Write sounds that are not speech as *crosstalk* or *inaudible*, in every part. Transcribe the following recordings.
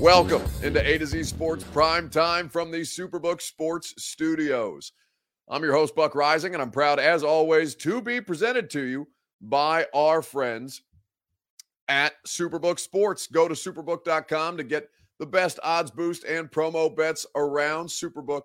Welcome into A to Z Sports Prime Time from the Superbook Sports Studios. I'm your host, Buck Reising, and I'm proud, as always, to be presented to you by our friends at Superbook Sports. Go to superbook.com to get the best odds boost and promo bets around. Superbook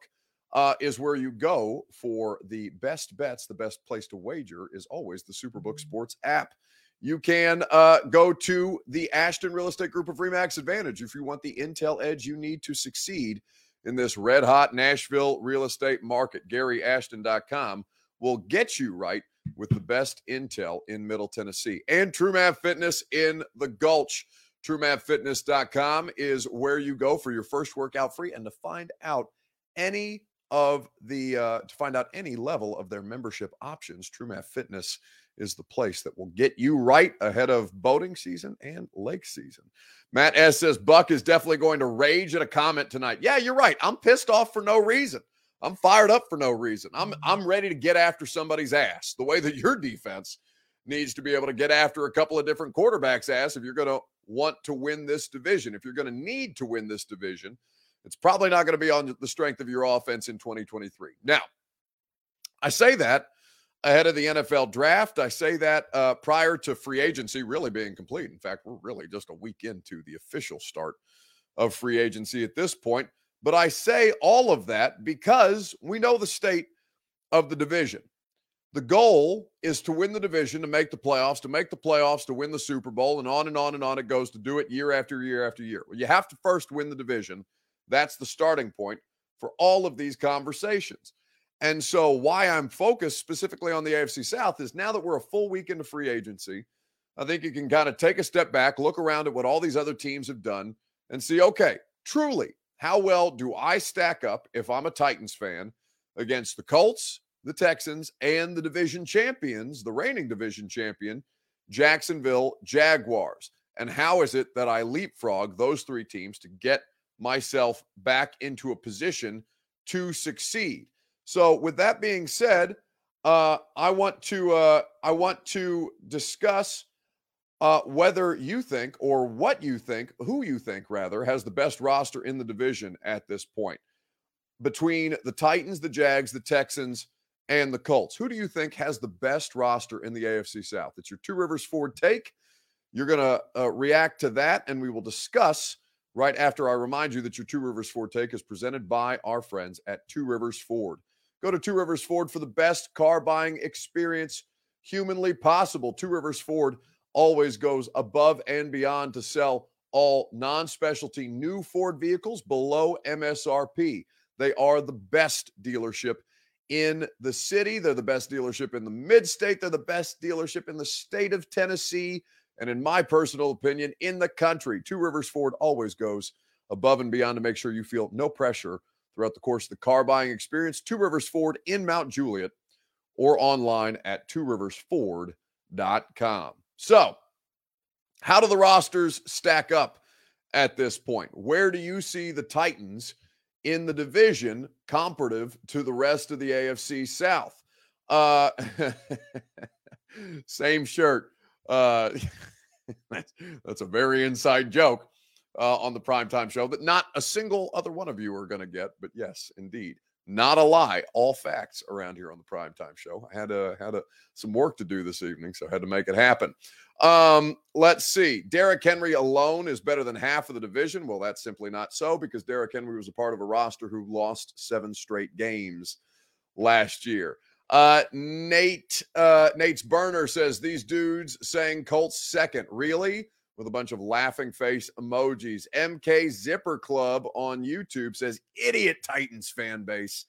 uh, is where you go for the best bets. The best place to wager is always the Superbook Sports app. You can uh, go to the Ashton Real Estate Group of Remax Advantage if you want the intel edge you need to succeed in this red hot Nashville real estate market. GaryAshton.com will get you right with the best intel in Middle Tennessee and TrueMav Fitness in the Gulch. TrueMavFitness.com is where you go for your first workout free and to find out any of the uh, to find out any level of their membership options. TrueMav Fitness is the place that will get you right ahead of boating season and lake season. Matt S says Buck is definitely going to rage at a comment tonight. Yeah, you're right. I'm pissed off for no reason. I'm fired up for no reason. I'm. I'm ready to get after somebody's ass. The way that your defense needs to be able to get after a couple of different quarterbacks' ass if you're going to want to win this division. If you're going to need to win this division, it's probably not going to be on the strength of your offense in 2023. Now, I say that ahead of the NFL draft. I say that uh, prior to free agency really being complete. In fact, we're really just a week into the official start of free agency at this point. But I say all of that because we know the state of the division. The goal is to win the division, to make the playoffs, to make the playoffs, to win the Super Bowl, and on and on and on it goes to do it year after year after year. Well, you have to first win the division. That's the starting point for all of these conversations. And so, why I'm focused specifically on the AFC South is now that we're a full week into free agency, I think you can kind of take a step back, look around at what all these other teams have done, and see okay, truly, how well do I stack up if I'm a Titans fan against the Colts, the Texans, and the division champions, the reigning division champion, Jacksonville Jaguars? And how is it that I leapfrog those three teams to get myself back into a position to succeed? So, with that being said, uh, I want to uh, I want to discuss uh, whether you think or what you think, who you think rather, has the best roster in the division at this point between the Titans, the Jags, the Texans, and the Colts. Who do you think has the best roster in the AFC South? It's your Two Rivers Ford take. You're going to uh, react to that, and we will discuss right after I remind you that your Two Rivers Ford take is presented by our friends at Two Rivers Ford. Go to Two Rivers Ford for the best car buying experience humanly possible. Two Rivers Ford always goes above and beyond to sell all non specialty new Ford vehicles below MSRP. They are the best dealership in the city. They're the best dealership in the mid state. They're the best dealership in the state of Tennessee. And in my personal opinion, in the country, Two Rivers Ford always goes above and beyond to make sure you feel no pressure throughout the course of the car buying experience. Two Rivers Ford in Mount Juliet or online at tworiversford.com. So, how do the rosters stack up at this point? Where do you see the Titans in the division comparative to the rest of the AFC South? Uh, *laughs* same shirt. Uh, *laughs* that's, that's a very inside joke uh, on the primetime show that not a single other one of you are going to get. But yes, indeed, not a lie. All facts around here on the primetime show. I had a, had a, some work to do this evening, so I had to make it happen. Um, let's see. Derrick Henry alone is better than half of the division. Well, that's simply not so because Derrick Henry was a part of a roster who lost seven straight games last year. Uh, Nate, uh, Nate's burner says these dudes saying Colts second. Really? With a bunch of laughing face emojis. MK Zipper Club on YouTube says idiot Titans fan base.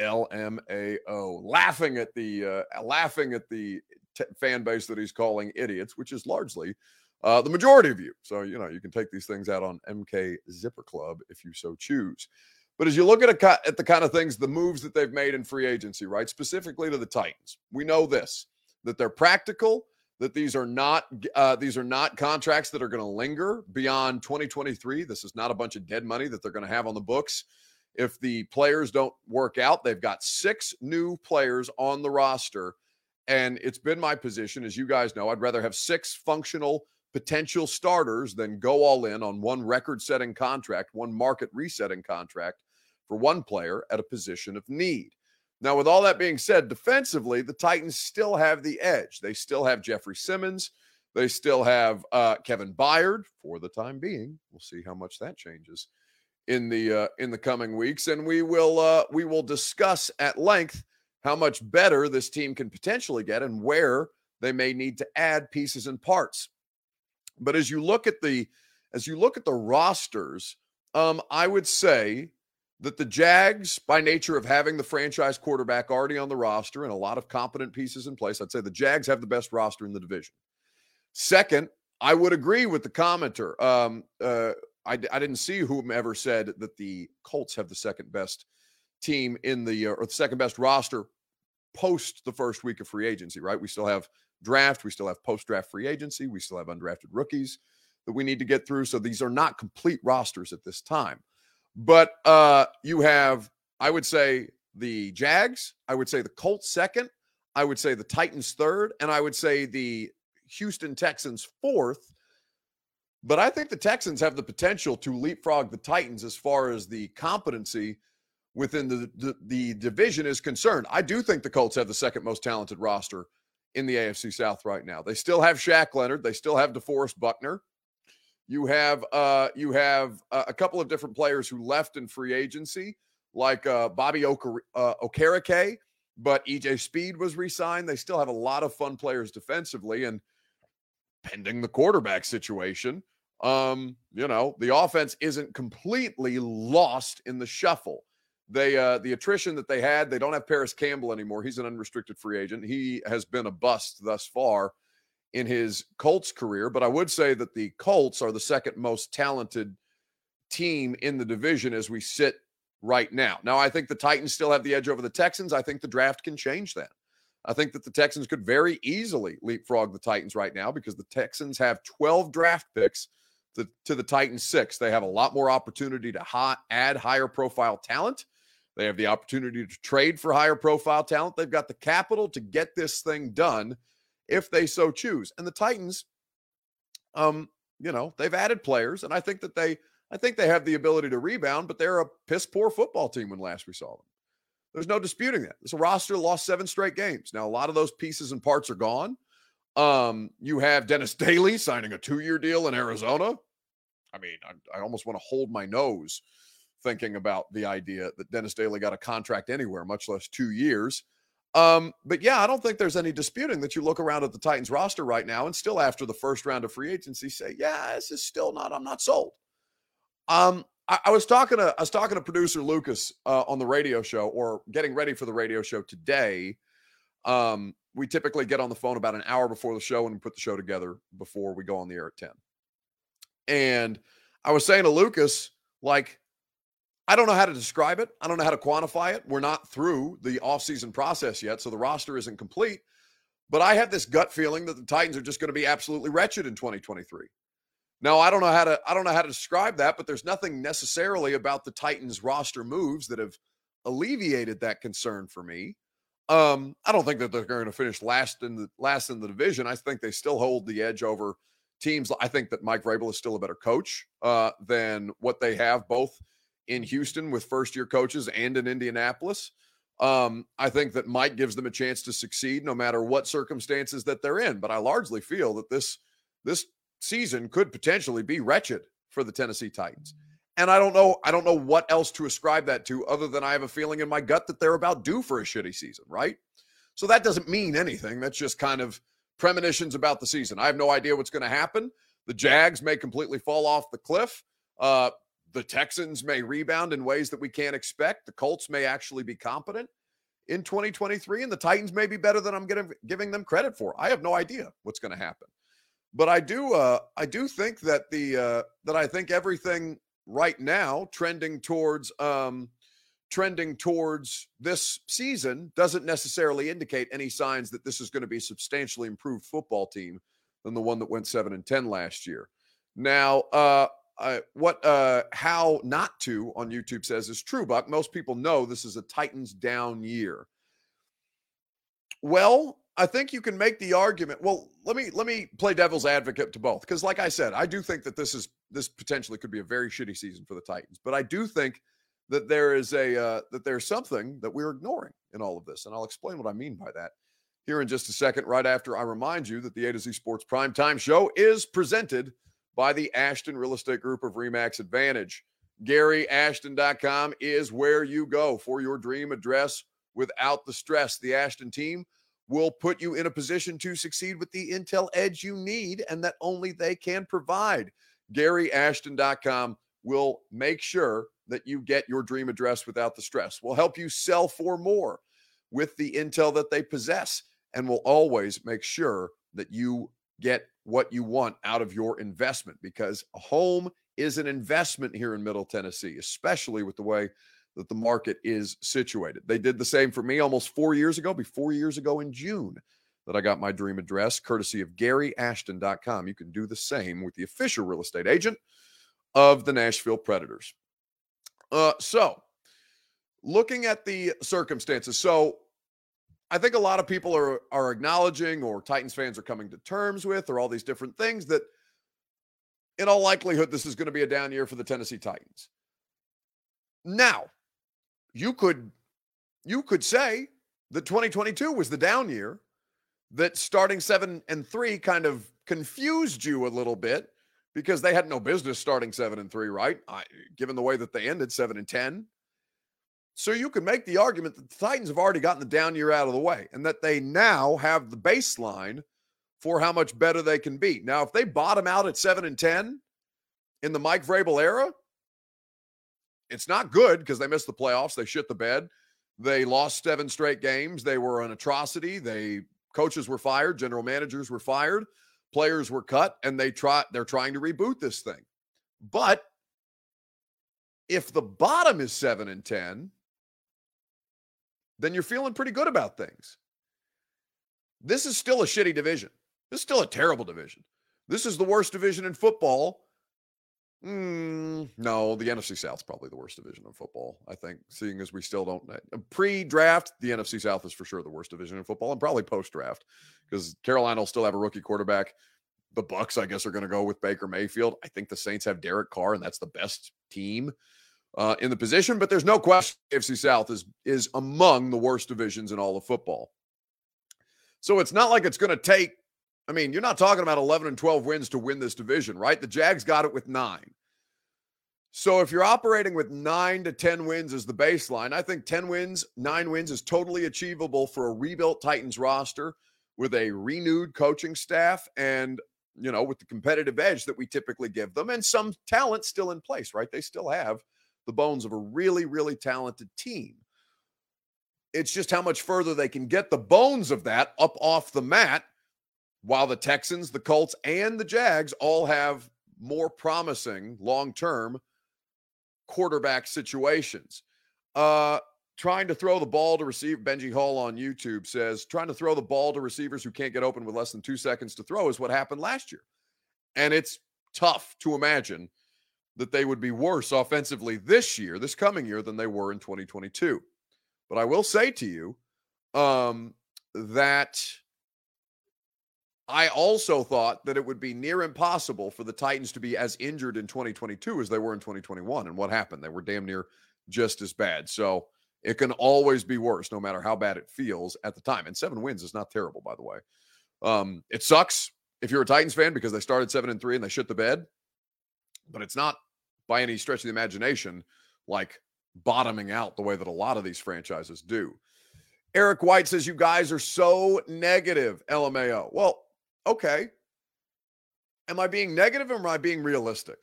LMAO laughing at the uh, laughing at the t- fan base that he's calling idiots, which is largely uh, the majority of you. So, you know, you can take these things out on MK Zipper Club if you so choose. But as you look at, a, at the kind of things, the moves that they've made in free agency, right, specifically to the Titans, we know this that they're practical, that these are not uh, these are not contracts that are going to linger beyond 2023. This is not a bunch of dead money that they're going to have on the books. If the players don't work out, they've got six new players on the roster, and it's been my position, as you guys know, I'd rather have six functional potential starters than go all in on one record-setting contract, one market resetting contract for one player at a position of need. Now, with all that being said, defensively, the Titans still have the edge. They still have Jeffrey Simmons. They still have uh, Kevin Byard for the time being. We'll see how much that changes in the uh, in the coming weeks, and we will uh, we will discuss at length how much better this team can potentially get and where they may need to add pieces and parts. But as you look at the as you look at the rosters, um, I would say that the Jags, by nature of having the franchise quarterback already on the roster and a lot of competent pieces in place, I'd say the Jags have the best roster in the division. Second, I would agree with the commenter. Um, uh, I, I, didn't see whomever said that the Colts have the second best team in the uh, or the second best roster post the first week of free agency. Right? We still have draft, we still have post draft free agency, we still have undrafted rookies that we need to get through. So these are not complete rosters at this time. But uh, you have, I would say, the Jags. I would say the Colts second. I would say the Titans third. And I would say the Houston Texans fourth. But I think the Texans have the potential to leapfrog the Titans as far as the competency within the, the, the division is concerned. I do think the Colts have the second most talented roster in the AFC South right now. They still have Shaq Leonard. They still have DeForest Buckner. You have uh, you have a couple of different players who left in free agency, like uh, Bobby Oker- uh, but EJ Speed was re-signed. They still have a lot of fun players defensively, and pending the quarterback situation, um, you know, the offense isn't completely lost in the shuffle. They uh, the attrition that they had, they don't have Parris Campbell anymore. He's an unrestricted free agent. He has been a bust thus far in his Colts career, but I would say that the Colts are the second most talented team in the division as we sit right now. Now, I think the Titans still have the edge over the Texans. I think the draft can change that. I think that the Texans could very easily leapfrog the Titans right now because the Texans have 12 draft picks to, to the Titans six. They have a lot more opportunity to add higher profile talent. They have the opportunity to trade for higher profile talent. They've got the capital to get this thing done if they so choose. And the Titans, um, you know, they've added players, and I think that they, I think they have the ability to rebound, but they're a piss poor football team when last we saw them. There's no disputing that. This roster lost seven straight games. Now, a lot of those pieces and parts are gone. Um, you have Dennis *laughs* Daly signing a two-year deal in Arizona. I mean, I, I almost want to hold my nose thinking about the idea that Dennis Daley got a contract anywhere, much less two years. Um, but yeah, I don't think there's any disputing that you look around at the Titans roster right now and still after the first round of free agency say, yeah, this is still not, I'm not sold. Um, I, I was talking to I was talking to producer Lucas uh, on the radio show or getting ready for the radio show today. Um, we typically get on the phone about an hour before the show and we put the show together before we go on the air at 10. And I was saying to Lucas, like, I don't know how to describe it. I don't know how to quantify it. We're not through the offseason process yet, so the roster isn't complete. But I have this gut feeling that the Titans are just going to be absolutely wretched in 2023. Now, I don't know how to I don't know how to describe that, but there's nothing necessarily about the Titans roster moves that have alleviated that concern for me. Um, I don't think that they're going to finish last in the last in the division. I think they still hold the edge over teams. I think that Mike Vrabel is still a better coach uh, than what they have both in Houston with first year coaches and in Indianapolis. Um, I think that Mike gives them a chance to succeed no matter what circumstances that they're in. But I largely feel that this this season could potentially be wretched for the Tennessee Titans. And I don't know, I don't know what else to ascribe that to other than I have a feeling in my gut that they're about due for a shitty season, right? So that doesn't mean anything. That's just kind of premonitions about the season. I have no idea what's going to happen. The Jags may completely fall off the cliff. Uh, the Texans may rebound in ways that we can't expect. The Colts may actually be competent. in 2023, and the Titans may be better than I'm giving them credit for. I have no idea what's going to happen, but I do. Uh, I do think that the uh, that I think everything right now trending towards um, trending towards this season doesn't necessarily indicate any signs that this is going to be a substantially improved football team than the one that went seven and ten last year. Now, uh, uh, what uh, how not to on YouTube says is true, Buck. Most people know this is a Titans down year. Well, I think you can make the argument. Well, let me let me play devil's advocate to both because, like I said, I do think that this is this potentially could be a very shitty season for the Titans. But I do think that there is a uh, that there's something that we're ignoring in all of this, and I'll explain what I mean by that here in just a second. Right after I remind you that the A to Z Sports Prime Time Show is presented by the Ashton Real Estate Group of Remax Advantage. GaryAshton.com is where you go for your dream address without the stress. The Ashton team will put you in a position to succeed with the intel edge you need and that only they can provide. GaryAshton.com will make sure that you get your dream address without the stress. Will help you sell for more with the intel that they possess and will always make sure that you get what you want out of your investment because a home is an investment here in Middle Tennessee, especially with the way that the market is situated. They did the same for me almost four years ago, be four years ago in June that I got my dream address, courtesy of GaryAshton.com. You can do the same with the official real estate agent of the Nashville Predators. Uh, so, looking at the circumstances, so I think a lot of people are are acknowledging, or Titans fans are coming to terms with, or all these different things that, in all likelihood, this is going to be a down year for the Tennessee Titans. Now, you could you could say that 2022 was the down year, that starting seven and three kind of confused you a little bit because they had no business starting seven and three, right? I, given the way that they ended seven and ten. So you can make the argument that the Titans have already gotten the down year out of the way and that they now have the baseline for how much better they can be. Now, if they bottom out at 7 and 10 in the Mike Vrabel era, it's not good because they missed the playoffs. They shit the bed. They lost seven straight games. They were an atrocity. They coaches were fired, general managers were fired, players were cut, and they try they're trying to reboot this thing. But if the bottom is seven and ten, then you're feeling pretty good about things. This is still a shitty division. This is still a terrible division. This is the worst division in football. Mm, no, the NFC South is probably the worst division in football. I think, seeing as we still don't uh, pre-draft, the NFC South is for sure the worst division in football, and probably post-draft because Carolina will still have a rookie quarterback. The Bucs, I guess, are going to go with Baker Mayfield. I think the Saints have Derek Carr, and that's the best team uh, in the position, but there's no question AFC South is is among the worst divisions in all of football. So it's not like it's going to take. I mean, you're not talking about 11 and 12 wins to win this division, right? The Jags got it with nine. So if you're operating with nine to 10 wins as the baseline, I think 10 wins, nine wins is totally achievable for a rebuilt Titans roster with a renewed coaching staff and, you know, with the competitive edge that we typically give them and some talent still in place, right? They still have the bones of a really, really talented team. It's just how much further they can get the bones of that up off the mat while the Texans, the Colts, and the Jags all have more promising long term quarterback situations. Uh, trying to throw the ball to receive Benji Hall on YouTube says trying to throw the ball to receivers who can't get open with less than two seconds to throw is what happened last year. And it's tough to imagine that they would be worse offensively this year, this coming year, than they were in 2022. But I will say to you um, that I also thought that it would be near impossible for the Titans to be as injured in 2022 as they were in 2021. And what happened? They were damn near just as bad. So it can always be worse, no matter how bad it feels at the time. And seven wins is not terrible, by the way. Um, it sucks if you're a Titans fan because they started seven and three and they shit the bed, but it's not by any stretch of the imagination like bottoming out the way that a lot of these franchises do. Eric White says, You guys are so negative, LMAO. Well, okay. Am I being negative or am I being realistic?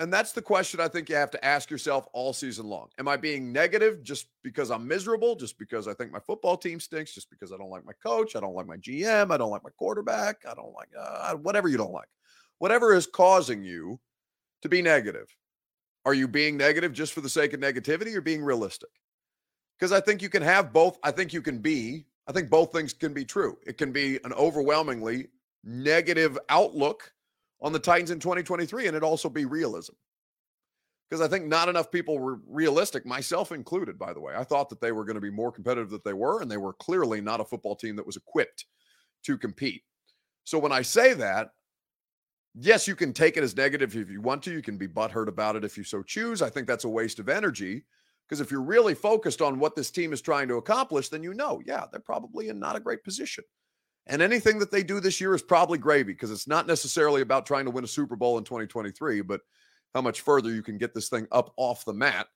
And that's the question I think you have to ask yourself all season long. Am I being negative just because I'm miserable, just because I think my football team stinks, just because I don't like my coach, I don't like my GM, I don't like my quarterback, I don't like uh, whatever you don't like. Whatever is causing you to be negative. Are you being negative just for the sake of negativity or being realistic? Because I think you can have both. I think you can be, I think both things can be true. It can be an overwhelmingly negative outlook on the Titans in 2023, and it also be realism. Because I think not enough people were realistic, myself included, by the way. I thought that they were going to be more competitive than they were, and they were clearly not a football team that was equipped to compete. So when I say that, yes, you can take it as negative if you want to. You can be butthurt about it if you so choose. I think that's a waste of energy. Because if you're really focused on what this team is trying to accomplish, then you know, yeah, they're probably in not a great position. And anything that they do this year is probably gravy because it's not necessarily about trying to win a Super Bowl in 2023, but how much further you can get this thing up off the mat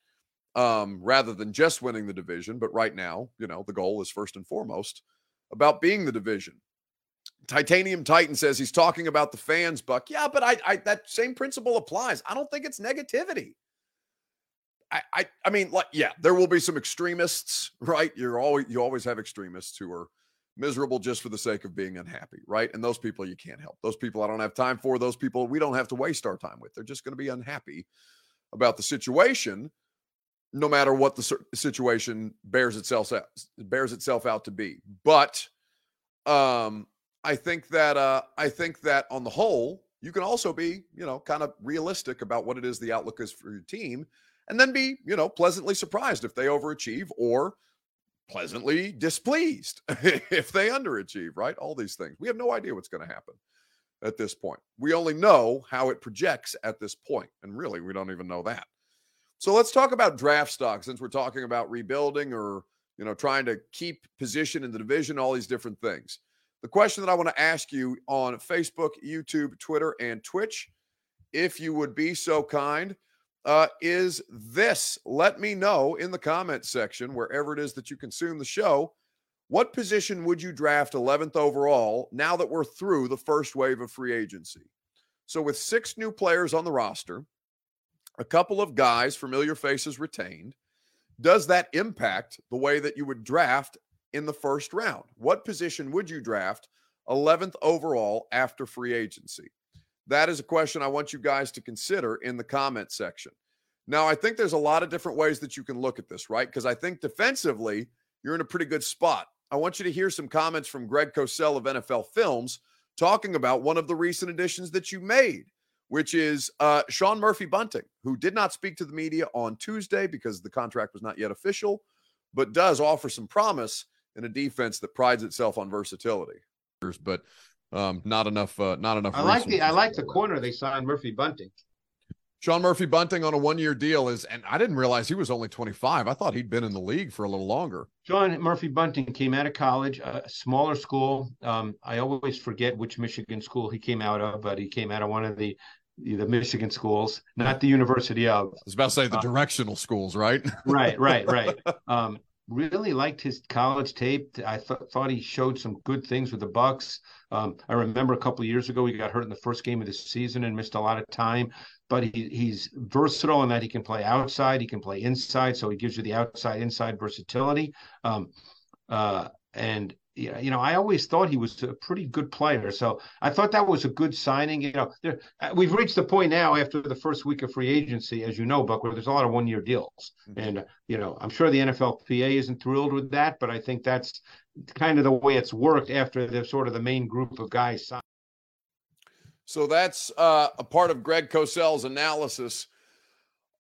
um, rather than just winning the division. But right now, you know, the goal is first and foremost about being the division. Titanium Titan says he's talking about the fans, Buck. Yeah, but I, I that same principle applies. I don't think it's negativity. I, I, I mean, like, yeah, there will be some extremists, right? You're always you always have extremists who are miserable just for the sake of being unhappy, right? And those people you can't help. Those people I don't have time for. Those people we don't have to waste our time with. They're just going to be unhappy about the situation, no matter what the situation bears itself out, bears itself out to be. But um, I think that uh, I think that on the whole, you can also be, you know, kind of realistic about what it is the outlook is for your team, and then be, you know, pleasantly surprised if they overachieve or pleasantly displeased *laughs* if they underachieve, right? All these things. We have no idea what's going to happen at this point. We only know how it projects at this point, and really, we don't even know that. So let's talk about draft stock since we're talking about rebuilding or you know trying to keep position in the division, all these different things. The question that I want to ask you on Facebook, YouTube, Twitter, and Twitch, if you would be so kind, uh, is this. Let me know in the comment section, wherever it is that you consume the show, what position would you draft 11th overall now that we're through the first wave of free agency? So, with six new players on the roster, a couple of guys, familiar faces retained, does that impact the way that you would draft in the first round? What position would you draft 11th overall after free agency? That is a question I want you guys to consider in the comment section. Now, I think there's a lot of different ways that you can look at this, right? Because I think defensively, you're in a pretty good spot. I want you to hear some comments from Greg Cosell of NFL Films talking about one of the recent additions that you made, which is uh, Sean Murphy Bunting, who did not speak to the media on Tuesday because the contract was not yet official, but does offer some promise in a defense that prides itself on versatility. But um, not enough. Uh, not enough. I like the. I like the corner they signed Murphy Bunting. Sean Murphy Bunting on a one-year deal is, and I didn't realize he was only 25. I thought he'd been in the league for a little longer. Sean Murphy Bunting came out of college, a smaller school. Um, I always forget which Michigan school he came out of, but he came out of one of the the Michigan schools, not the University of. I was about to say the uh, directional schools, right? right, right, right. *laughs* Um, really liked his college tape. I th- thought he showed some good things with the Bucs. Um, I remember a couple years ago he got hurt in the first game of the season and missed a lot of time. But he, he's versatile in that he can play outside, he can play inside, so he gives you the outside inside versatility. Um, uh, and yeah, you know, I always thought he was a pretty good player. So I thought that was a good signing. You know, there, uh, we've reached the point now after the first week of free agency, as you know, Buck, where there's a lot of one year deals. Mm-hmm. And, you know, I'm sure the NFLPA isn't thrilled with that, but I think that's kind of the way it's worked after the sort of the main group of guys signed. So that's uh, a part of Greg Cosell's analysis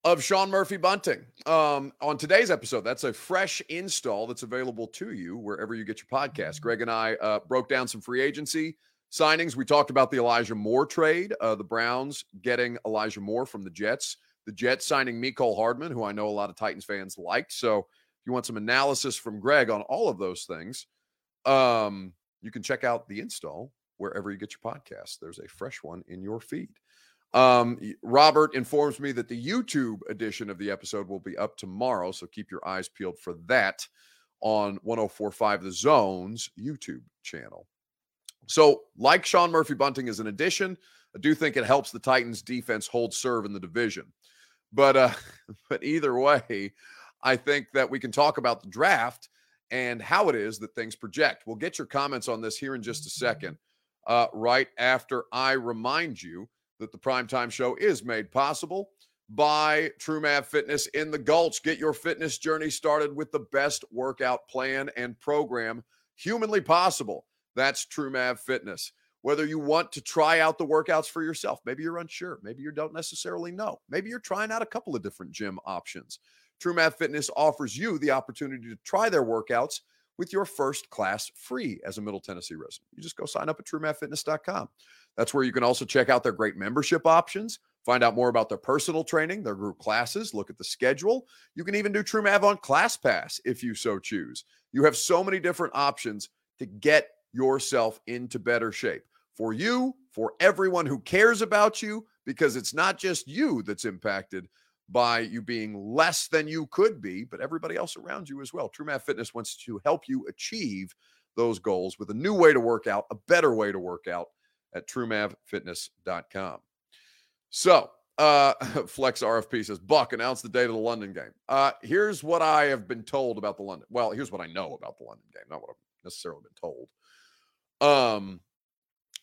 of Sean Murphy Bunting. Um, on today's episode, that's a fresh install that's available to you wherever you get your podcast. Greg and I uh, broke down some free agency signings. We talked about the Elijah Moore trade, uh, the Browns getting Elijah Moore from the Jets, the Jets signing Mecole Hardman, who I know a lot of Titans fans liked. So if you want some analysis from Greg on all of those things, um, you can check out the install wherever you get your podcast. There's a fresh one in your feed. Um, Robert informs me that the YouTube edition of the episode will be up tomorrow, so keep your eyes peeled for that on 1045 The Zone's YouTube channel. So, like Sean Murphy Bunting is an addition, I do think it helps the Titans defense hold serve in the division. But uh, *laughs* but either way, I think that we can talk about the draft and how it is that things project. We'll get your comments on this here in just a second, uh, right after I remind you that the primetime show is made possible by TrueMav Fitness in the Gulch. Get your fitness journey started with the best workout plan and program humanly possible. That's TrueMav Fitness. Whether you want to try out the workouts for yourself, maybe you're unsure, maybe you don't necessarily know, maybe you're trying out a couple of different gym options. TrueMav Fitness offers you the opportunity to try their workouts with your first class free as a Middle Tennessee resident. You just go sign up at truemavfitness.com. That's where you can also check out their great membership options, find out more about their personal training, their group classes, look at the schedule. You can even do TrueMav on ClassPass if you so choose. You have so many different options to get yourself into better shape for you, for everyone who cares about you, because it's not just you that's impacted by you being less than you could be, but everybody else around you as well. TrueMav Fitness wants to help you achieve those goals with a new way to work out, a better way to work out at truemavfitness.com. So, uh, *laughs* Flex RFP says, Buck, announce the date of the London game. Uh, here's what I have been told about the London. Well, here's what I know about the London game, not what I've necessarily been told. Um,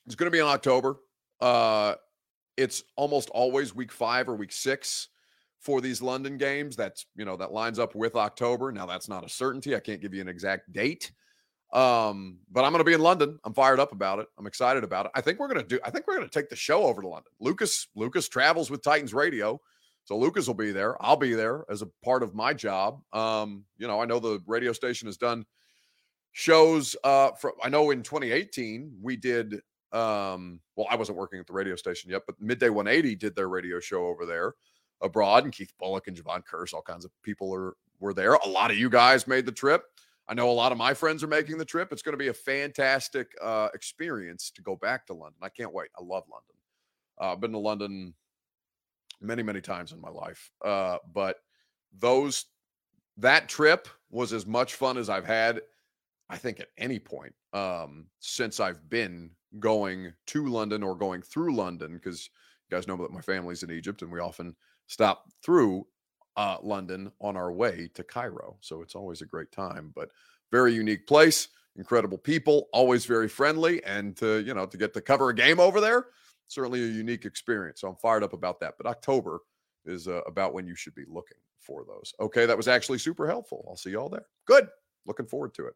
it's going to be in October. Uh, it's almost always week five or week six for these London games. That's, you know, that lines up with October. Now, that's not a certainty. I can't give you an exact date. Um, but I'm going to be in London. I'm fired up about it. I'm excited about it. I think we're going to do, I think we're going to take the show over to London. Lucas, Lucas travels with Titans Radio. So Lucas will be there. I'll be there as a part of my job. Um, you know, I know the radio station has done shows uh from I know in 2018 we did um well I wasn't working at the radio station yet, but Midday 180 did their radio show over there abroad and Keith Bulluck and Jevon Kearse, all kinds of people are were there. A lot of you guys made the trip. I know a lot of my friends are making the trip. It's going to be a fantastic uh, experience to go back to London. I can't wait. I love London. Uh, I've been to London many, many times in my life. Uh, but those that trip was as much fun as I've had, I think, at any point um, since I've been going to London or going through London. Because you guys know that my family's in Egypt, and we often stop through uh, London on our way to Cairo. So it's always a great time, but very unique place, incredible people, always very friendly, and to you know to get to cover a game over there, certainly a unique experience. So I'm fired up about that. But October is uh, about when you should be looking for those. Okay, that was actually super helpful. I'll see you all there. Good, looking forward to it.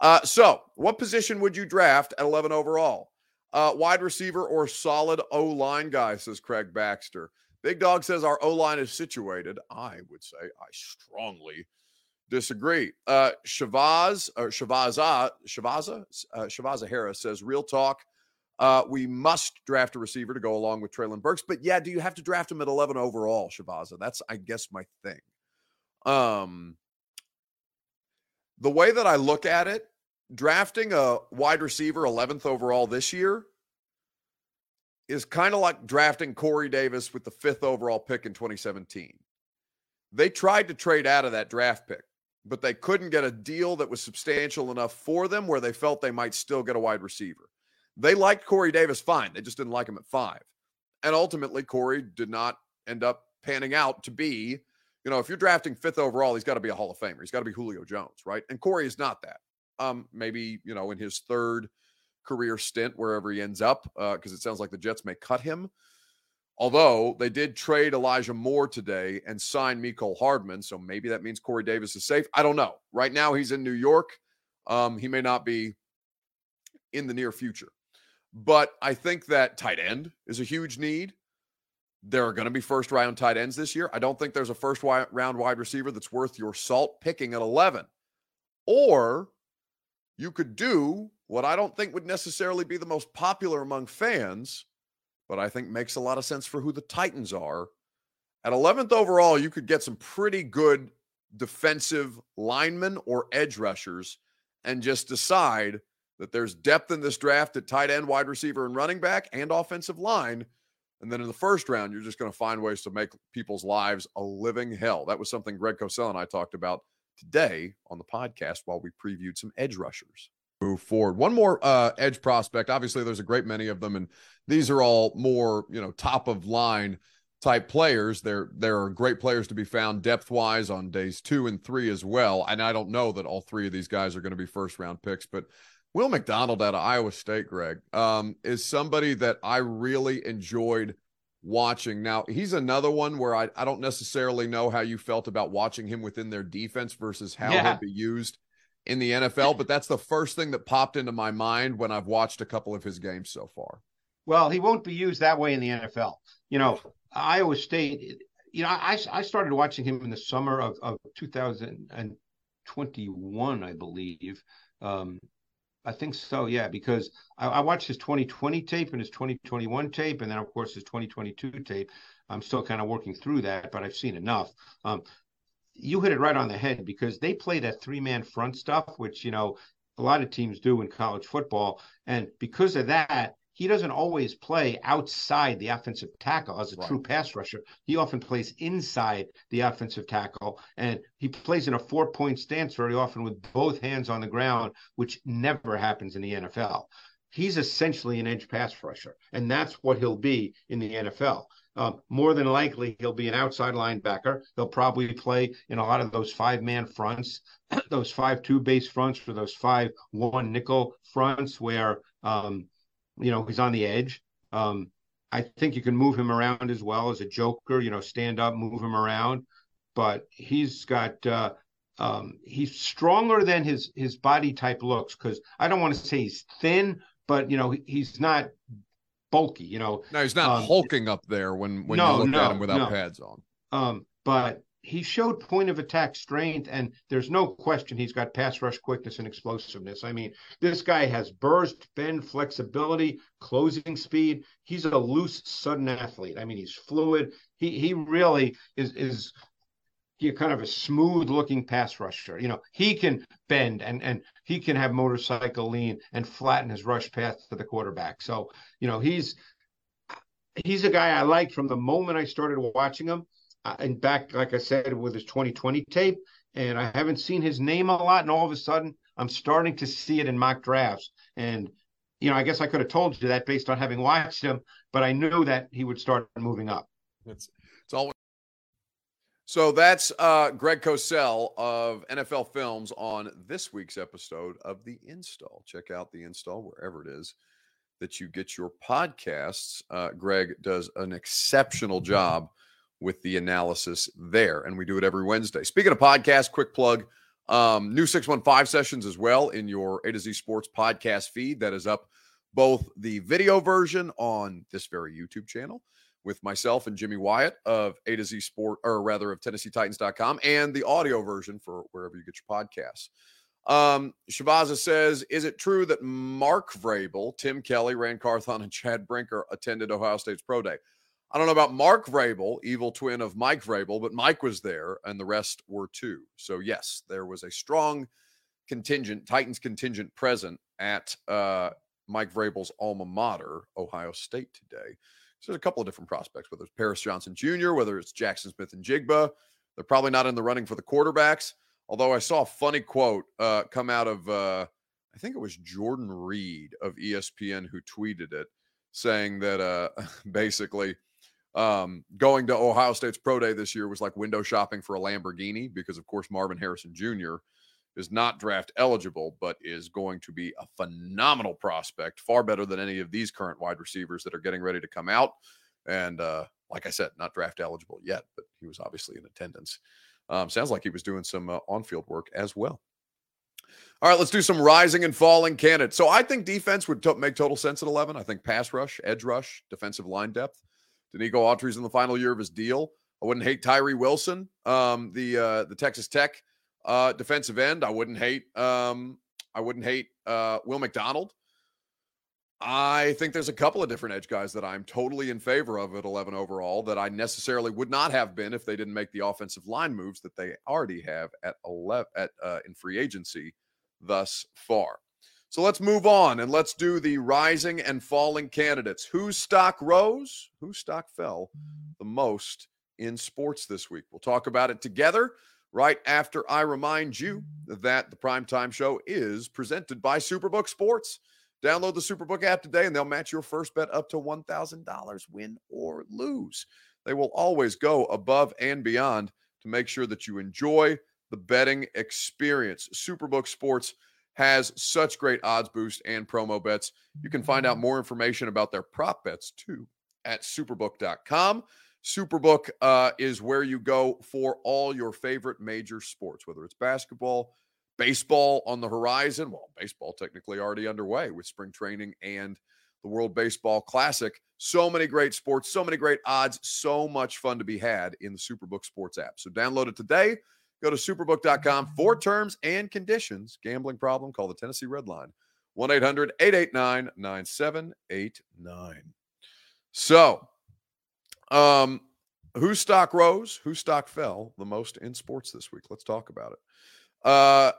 Uh, so, what position would you draft at 11 overall? Uh, wide receiver or solid O line guy, says Craig Baxter. Big Dog says our O line is situated. I would say I strongly disagree. Uh, Shavaz or Shavaza Shavaza uh, Shavaza Harris says, "Real talk, uh, we must draft a receiver to go along with Treylon Burks." But yeah, do you have to draft him at eleven overall, Shavaza? That's I guess my thing. Um, the way that I look at it, drafting a wide receiver eleventh overall this year is kind of like drafting Corey Davis with the fifth overall pick in 2017. They tried to trade out of that draft pick, but they couldn't get a deal that was substantial enough for them where they felt they might still get a wide receiver. They liked Corey Davis fine. They just didn't like him at five. And ultimately, Corey did not end up panning out to be, you know, if you're drafting fifth overall, he's got to be a Hall of Famer. He's got to be Julio Jones, right? And Corey is not that. Um, maybe, you know, in his third career stint wherever he ends up, because uh, it sounds like the Jets may cut him. Although they did trade Elijah Moore today and sign Mecole Hardman, so maybe that means Corey Davis is safe. I don't know. Right now he's in New York. Um, he may not be in the near future, but I think that tight end is a huge need. There are going to be first round tight ends this year. I don't think there's a first round wide receiver that's worth your salt picking at 11. Or you could do what I don't think would necessarily be the most popular among fans, but I think makes a lot of sense for who the Titans are. At 11th overall, you could get some pretty good defensive linemen or edge rushers and just decide that there's depth in this draft at tight end, wide receiver, and running back and offensive line. And then in the first round, you're just going to find ways to make people's lives a living hell. That was something Greg Cosell and I talked about today on the podcast while we previewed some edge rushers. Move forward. One more uh, edge prospect. Obviously, there's a great many of them, and these are all more you know top of line type players. There there are great players to be found depth wise on days two and three as well. And I don't know that all three of these guys are going to be first round picks, but Will McDonald out of Iowa State, Greg, um, is somebody that I really enjoyed watching. Now, he's another one where I, I don't necessarily know how you felt about watching him within their defense versus how yeah. he'll be used in the NFL, but that's the first thing that popped into my mind when I've watched a couple of his games so far. Well, he won't be used that way in the NFL. You know, Iowa State, you know, I, I started watching him in the summer of, of 2021, I believe. Um, I think so, yeah, because I, I, watched his 2020 tape and his 2021 tape, and then of course his 2022 tape. I'm still kind of working through that, but I've seen enough. Um, you hit it right on the head because they play that three man front stuff, which you know a lot of teams do in college football, and because of that, he doesn't always play outside the offensive tackle as a right. true pass rusher. He often plays inside the offensive tackle, and he plays in a four point stance very often with both hands on the ground, which never happens in the NFL. He's essentially an edge pass rusher, and that's what he'll be in the NFL. Um, more than likely, he'll be an outside linebacker. He'll probably play in a lot of those five man fronts, *clears throat* those five two base fronts, or those five one nickel fronts where um, you know, he's on the edge. Um, I think you can move him around as well as a joker, you know, stand up, move him around. But he's got uh, um, he's stronger than his his body type looks because I don't want to say he's thin, but you know, he's not bulky, you know. No, he's not um, hulking up there when when no, you look no, at him without no. pads on. Um, but he showed point of attack strength, and there's no question he's got pass rush quickness and explosiveness. I mean, this guy has burst, bend, flexibility, closing speed. He's a loose, sudden athlete. I mean, he's fluid. He he really is is he kind of a smooth looking pass rusher. You know, he can bend and and he can have motorcycle lean and flatten his rush path to the quarterback. So, you know, he's he's a guy I like from the moment I started watching him and back, like I said, with his 2020 tape, and I haven't seen his name a lot. And all of a sudden, I'm starting to see it in mock drafts. And you know, I guess I could have told you that based on having watched him, but I knew that he would start moving up. Always so that's uh, Greg Cosell of NFL Films on this week's episode of The Install. Check out The Install wherever it is that you get your podcasts. Uh, Greg does an exceptional job with the analysis there. And we do it every Wednesday. Speaking of podcast, quick plug um, new 615 sessions as well in your A to Z Sports podcast feed that is up both the video version on this very YouTube channel with myself and Jimmy Wyatt of A to Z Sport, or rather of TennesseeTitans.com, and the audio version for wherever you get your podcasts. Um, Shavaza says, Is it true that Mark Vrabel, Tim Kelly, Ran Carthon, and Chad Brinker attended Ohio State's Pro Day? I don't know about Mark Vrabel, evil twin of Mike Vrabel, but Mike was there and the rest were too. So, yes, there was a strong contingent, Titans contingent present at uh, Mike Vrabel's alma mater, Ohio State, today. So, there's a couple of different prospects, whether it's Paris Johnson Jr., whether it's Jaxon Smith-Njigba. They're probably not in the running for the quarterbacks. Although I saw a funny quote uh, come out of, uh, I think it was Jordan Reid of ESPN who tweeted it, saying that uh, *laughs* basically – um, going to Ohio State's pro day this year was like window shopping for a Lamborghini because, of course, Marvin Harrison Jr. is not draft eligible, but is going to be a phenomenal prospect, far better than any of these current wide receivers that are getting ready to come out. And uh, like I said, not draft eligible yet, but he was obviously in attendance. Um, sounds like he was doing some uh, on field work as well. All right, let's do some rising and falling candidates. So I think defense would make total sense at 11. I think pass rush, edge rush, defensive line depth. Denico Autry's in the final year of his deal. I wouldn't hate Tyree Wilson, um, the uh, the Texas Tech uh, defensive end. I wouldn't hate um, I wouldn't hate uh, Will McDonald. I think there's a couple of different edge guys that I'm totally in favor of at 11 overall that I necessarily would not have been if they didn't make the offensive line moves that they already have at 11 at uh, in free agency thus far. So let's move on and let's do the rising and falling candidates. Whose stock rose? Whose stock fell the most in sports this week? We'll talk about it together right after I remind you that the primetime show is presented by Superbook Sports. Download the Superbook app today and they'll match your first bet up to $1,000, win or lose. They will always go above and beyond to make sure that you enjoy the betting experience. Superbook Sports has such great odds boost and promo bets. You can find out more information about their prop bets too at superbook.com. Superbook uh, is where you go for all your favorite major sports, whether it's basketball, baseball on the horizon. Well, baseball technically already underway with spring training and the World Baseball Classic. So many great sports, so many great odds, so much fun to be had in the Superbook Sports app. So download it today. Go to superbook.com for terms and conditions. Gambling problem? Call the Tennessee Red Line 1 800 889 9789. So, um, whose stock rose? Whose stock fell the most in sports this week? Let's talk about it. Uh,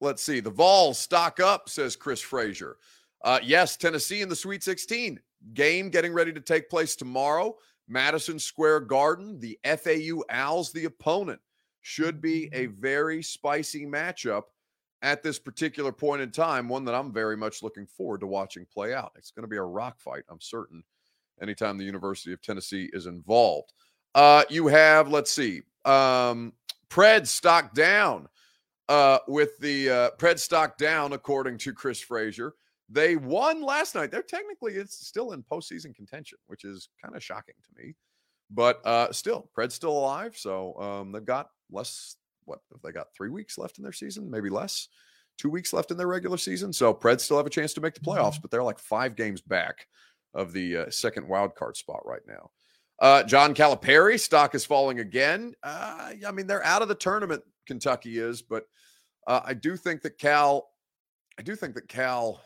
let's see. The Vols stock up, says Chris Frazier. Uh, yes, Tennessee in the Sweet 16 game getting ready to take place tomorrow. Madison Square Garden. The FAU Owls, the opponent, should be a very spicy matchup at this particular point in time. One that I'm very much looking forward to watching play out. It's going to be a rock fight, I'm certain, anytime the University of Tennessee is involved. Uh, you have, let's see, um, Pred stock down uh, with the uh, Pred stock down, according to Chris Frazier. They won last night. They're technically it's still in postseason contention, which is kind of shocking to me. But uh, still, Pred's still alive, so um, they've got less. What have they got? Three weeks left in their season, maybe less. Two weeks left in their regular season, so Pred still have a chance to make the playoffs, mm-hmm. but they're like five games back of the uh, second wild card spot right now. Uh, John Calipari stock is falling again. Uh, I mean, they're out of the tournament. Kentucky is, but uh, I do think that Cal. I do think that Cal.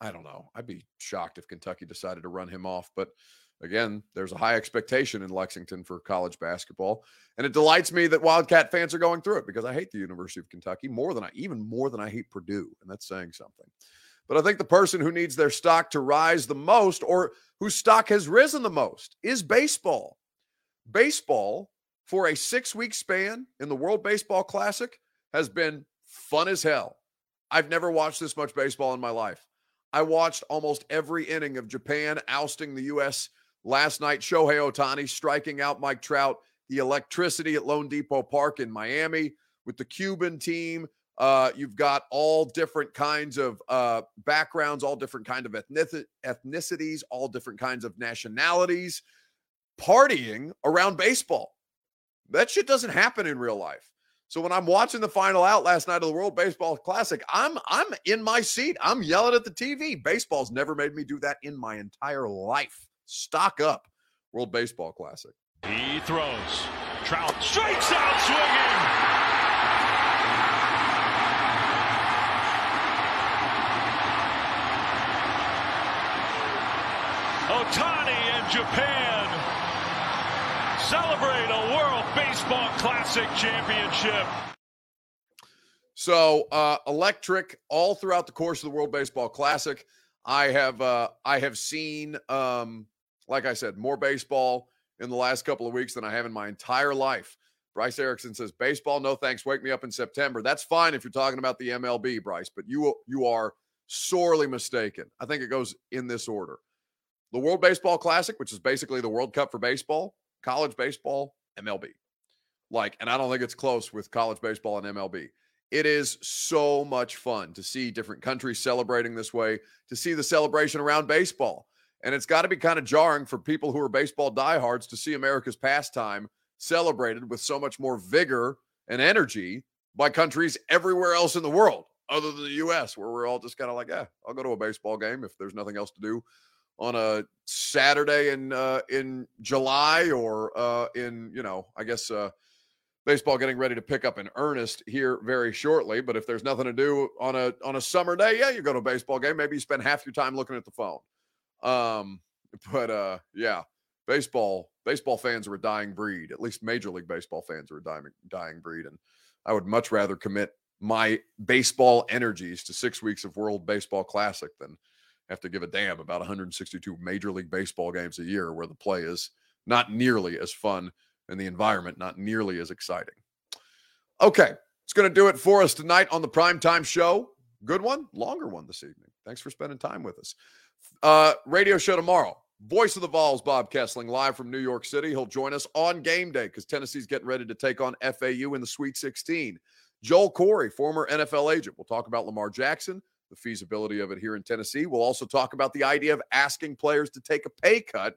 I don't know. I'd be shocked if Kentucky decided to run him off, but again, there's a high expectation in Lexington for college basketball, and it delights me that Wildcat fans are going through it because I hate the University of Kentucky more than I even more than I hate Purdue, and that's saying something. But I think the person who needs their stock to rise the most or whose stock has risen the most is baseball. Baseball, for a six week span in the World Baseball Classic, has been fun as hell. I've never watched this much baseball in my life. I watched almost every inning of Japan ousting the U.S. last night. Shohei Ohtani striking out Mike Trout, the electricity at loanDepot Park in Miami with the Cuban team, uh, you've got all different kinds of uh, backgrounds, all different kind of ethnic- ethnicities, all different kinds of nationalities partying around baseball. That shit doesn't happen in real life. So when I'm watching the final out last night of the World Baseball Classic, I'm I'm in my seat. I'm yelling at the TV. Baseball's never made me do that in my entire life. Stock up, World Baseball Classic. He throws. Trout strikes out swinging. Ohtani and Japan celebrate a World Baseball Classic championship. So uh, electric all throughout the course of the World Baseball Classic. I have uh, I have seen, um, like I said, more baseball in the last couple of weeks than I have in my entire life. Bryce Erickson says, "Baseball, no thanks. Wake me up in September." That's fine if you're talking about the MLB, Bryce, but you you are sorely mistaken. I think it goes in this order: the World Baseball Classic, which is basically the World Cup for baseball, college baseball, MLB. Like, and I don't think it's close with college baseball and MLB. It is so much fun to see different countries celebrating this way, to see the celebration around baseball. And it's got to be kind of jarring for people who are baseball diehards to see America's pastime celebrated with so much more vigor and energy by countries everywhere else in the world, other than the US, where we're all just kind of like, yeah, I'll go to a baseball game if there's nothing else to do on a Saturday in uh, in July or uh, in you know I guess uh, baseball getting ready to pick up in earnest here very shortly. But if there's nothing to do on a on a summer day, yeah, you go to a baseball game. Maybe you spend half your time looking at the phone. Um, *laughs* but uh, yeah, baseball baseball fans are a dying breed. At least Major League Baseball fans are a dying dying breed, and I would much rather commit my baseball energies to six weeks of World Baseball Classic than have to give a damn about 162 Major League Baseball games a year where the play is not nearly as fun and the environment not nearly as exciting. Okay, it's going to do it for us tonight on the primetime show. Good one, longer one this evening. Thanks for spending time with us. Uh, radio show tomorrow. Voice of the Vols, Bob Kesling, live from New York City. He'll join us on game day because Tennessee's getting ready to take on FAU in the Sweet 16. Joel Corry, former NFL agent, we'll talk about Lamar Jackson, the feasibility of it here in Tennessee. We'll also talk about the idea of asking players to take a pay cut,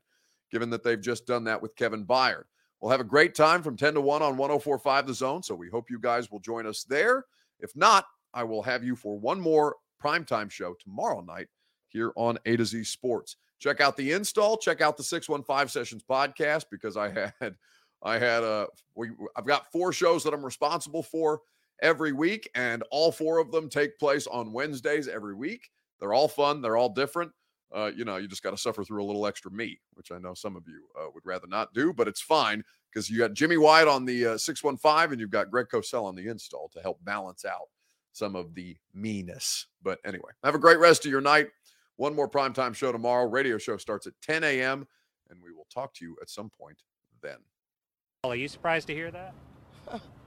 given that they've just done that with Kevin Byard. We'll have a great time from 10 to 1 on 1045 The Zone. So we hope you guys will join us there. If not, I will have you for one more primetime show tomorrow night here on A to Z Sports. Check out the install, check out the 615 Sessions podcast because I *laughs* had I had a we I've got four shows that I'm responsible for every week and all four of them take place on Wednesdays every week. They're all fun, they're all different uh, you know, you just got to suffer through a little extra meat, which I know some of you uh, would rather not do, but it's fine because you got Jimmy White on the uh, 615 and you've got Greg Cosell on the install to help balance out some of the meanness. But anyway, have a great rest of your night. One more primetime show tomorrow. Radio show starts at 10 a.m., and we will talk to you at some point then. Are you surprised to hear that? *laughs*